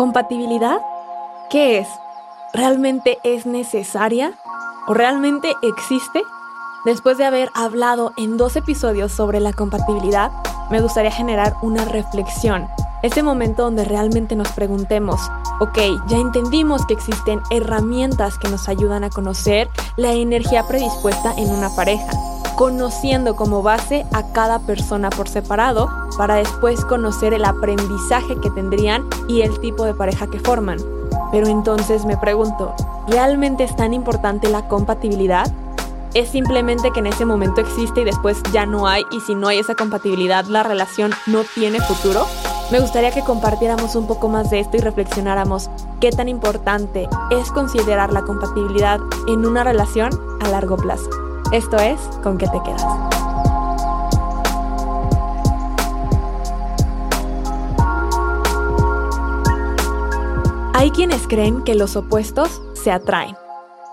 ¿Compatibilidad? ¿Qué es? ¿Realmente es necesaria? ¿O realmente existe? Después de haber hablado en dos episodios sobre la compatibilidad, me gustaría generar una reflexión. Ese momento donde realmente nos preguntemos, ok, ya entendimos que existen herramientas que nos ayudan a conocer la energía predispuesta en una pareja conociendo como base a cada persona por separado para después conocer el aprendizaje que tendrían y el tipo de pareja que forman. Pero entonces me pregunto, ¿realmente es tan importante la compatibilidad? ¿Es simplemente que en ese momento existe y después ya no hay y si no hay esa compatibilidad la relación no tiene futuro? Me gustaría que compartiéramos un poco más de esto y reflexionáramos qué tan importante es considerar la compatibilidad en una relación a largo plazo. Esto es ¿Con qué te quedas? Hay quienes creen que los opuestos se atraen.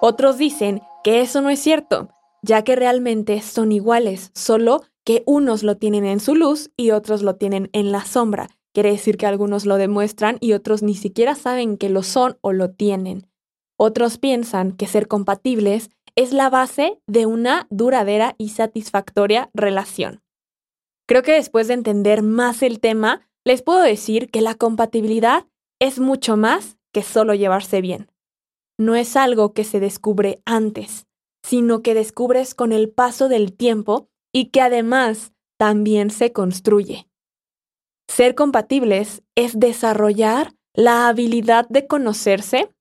Otros dicen que eso no es cierto, ya que realmente son iguales, solo que unos lo tienen en su luz y otros lo tienen en la sombra. Quiere decir que algunos lo demuestran y otros ni siquiera saben que lo son o lo tienen. Otros piensan que ser compatibles es la base de una duradera y satisfactoria relación. Creo que después de entender más el tema, les puedo decir que la compatibilidad es mucho más que solo llevarse bien. No es algo que se descubre antes, sino que descubres con el paso del tiempo y que además también se construye. Ser compatibles es desarrollar la habilidad de conocerse,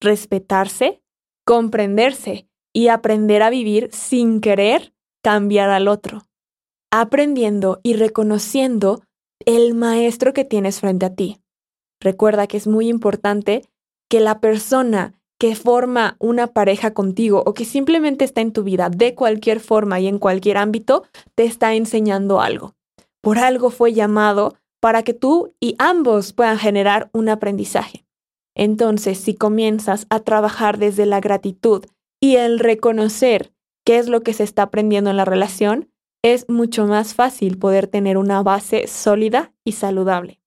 respetarse, comprenderse y aprender a vivir sin querer cambiar al otro, aprendiendo y reconociendo el maestro que tienes frente a ti. Recuerda que es muy importante que la persona que forma una pareja contigo o que simplemente está en tu vida de cualquier forma y en cualquier ámbito, te está enseñando algo. Por algo fue llamado para que tú y ambos puedan generar un aprendizaje. Entonces, si comienzas a trabajar desde la gratitud y el reconocer qué es lo que se está aprendiendo en la relación, es mucho más fácil poder tener una base sólida y saludable.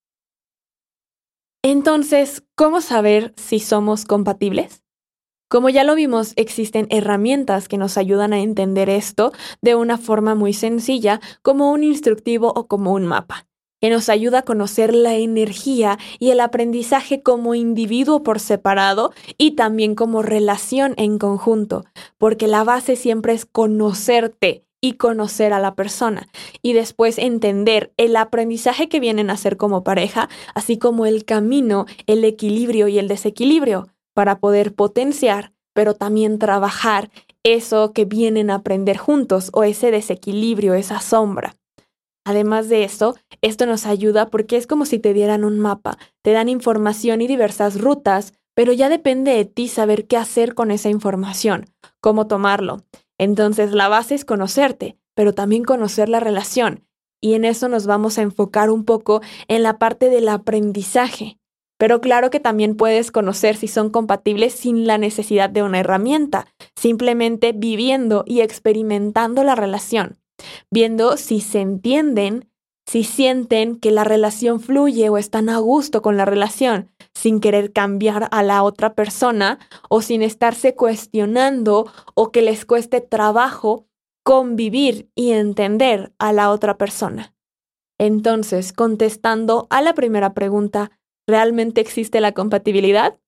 Entonces, ¿cómo saber si somos compatibles? Como ya lo vimos, existen herramientas que nos ayudan a entender esto de una forma muy sencilla, como un instructivo o como un mapa que nos ayuda a conocer la energía y el aprendizaje como individuo por separado y también como relación en conjunto, porque la base siempre es conocerte y conocer a la persona y después entender el aprendizaje que vienen a hacer como pareja, así como el camino, el equilibrio y el desequilibrio para poder potenciar, pero también trabajar eso que vienen a aprender juntos o ese desequilibrio, esa sombra. Además de eso, esto nos ayuda porque es como si te dieran un mapa, te dan información y diversas rutas, pero ya depende de ti saber qué hacer con esa información, cómo tomarlo. Entonces la base es conocerte, pero también conocer la relación. Y en eso nos vamos a enfocar un poco en la parte del aprendizaje. Pero claro que también puedes conocer si son compatibles sin la necesidad de una herramienta, simplemente viviendo y experimentando la relación viendo si se entienden, si sienten que la relación fluye o están a gusto con la relación, sin querer cambiar a la otra persona o sin estarse cuestionando o que les cueste trabajo convivir y entender a la otra persona. Entonces, contestando a la primera pregunta, ¿realmente existe la compatibilidad?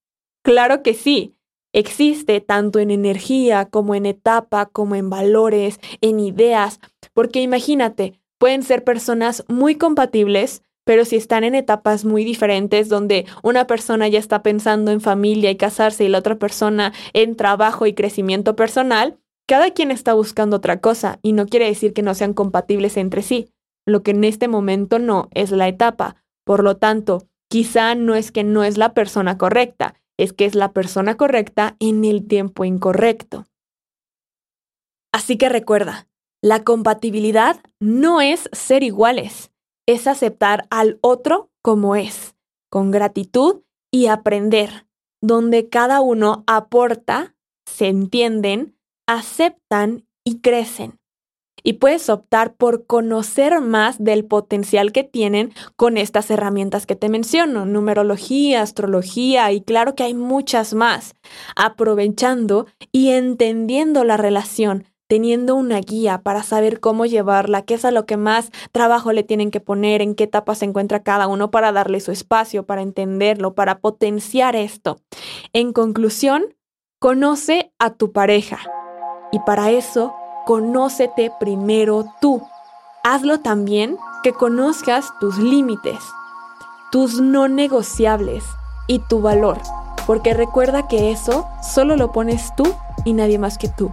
Claro que sí existe tanto en energía como en etapa, como en valores, en ideas, porque imagínate, pueden ser personas muy compatibles, pero si están en etapas muy diferentes, donde una persona ya está pensando en familia y casarse y la otra persona en trabajo y crecimiento personal, cada quien está buscando otra cosa y no quiere decir que no sean compatibles entre sí. Lo que en este momento no es la etapa. Por lo tanto, quizá no es que no es la persona correcta, es que es la persona correcta en el tiempo incorrecto. Así que recuerda, la compatibilidad no es ser iguales, es aceptar al otro como es, con gratitud y aprender, donde cada uno aporta, se entienden, aceptan y crecen. y puedes optar por conocer más del potencial que tienen con estas herramientas que te menciono, numerología, astrología y claro que hay muchas más, aprovechando y entendiendo la relación teniendo una guía para saber cómo llevarla, qué es a lo que más trabajo le tienen que poner, en qué etapa se encuentra cada uno para darle su espacio, para entenderlo, para potenciar esto. En conclusión, conoce a tu pareja y para eso, conócete primero tú. Hazlo también que conozcas tus límites, tus no negociables y tu valor, porque recuerda que eso solo lo pones tú y nadie más que tú.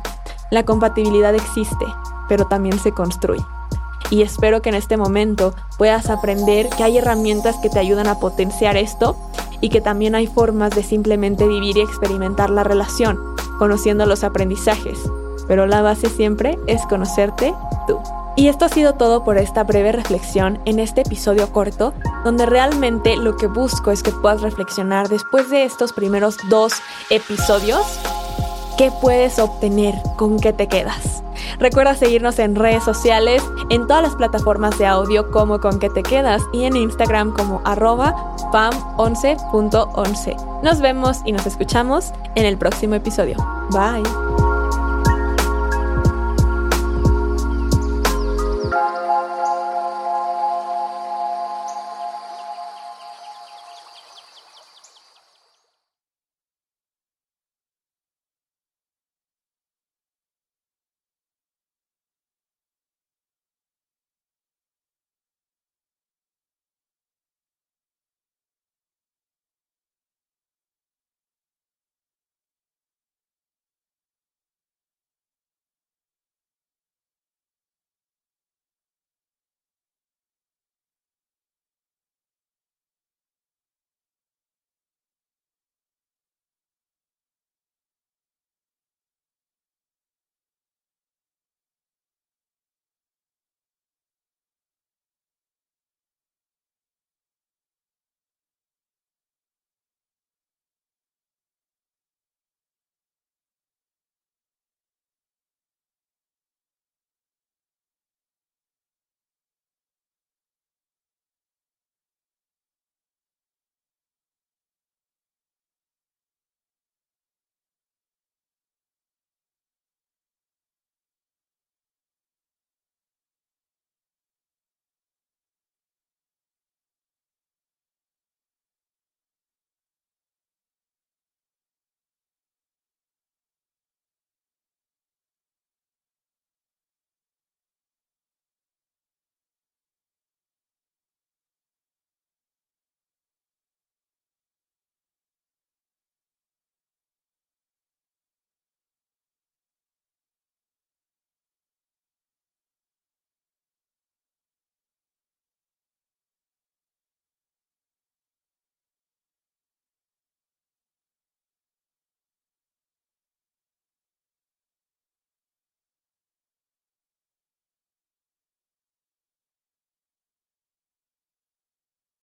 La compatibilidad existe, pero también se construye. Y espero que en este momento puedas aprender que hay herramientas que te ayudan a potenciar esto y que también hay formas de simplemente vivir y experimentar la relación, conociendo los aprendizajes. Pero la base siempre es conocerte tú. Y esto ha sido todo por esta breve reflexión en este episodio corto, donde realmente lo que busco es que puedas reflexionar después de estos primeros dos episodios qué puedes obtener, con qué te quedas. Recuerda seguirnos en redes sociales, en todas las plataformas de audio como con qué te quedas y en Instagram como arroba fam11.11. Nos vemos y nos escuchamos en el próximo episodio. Bye.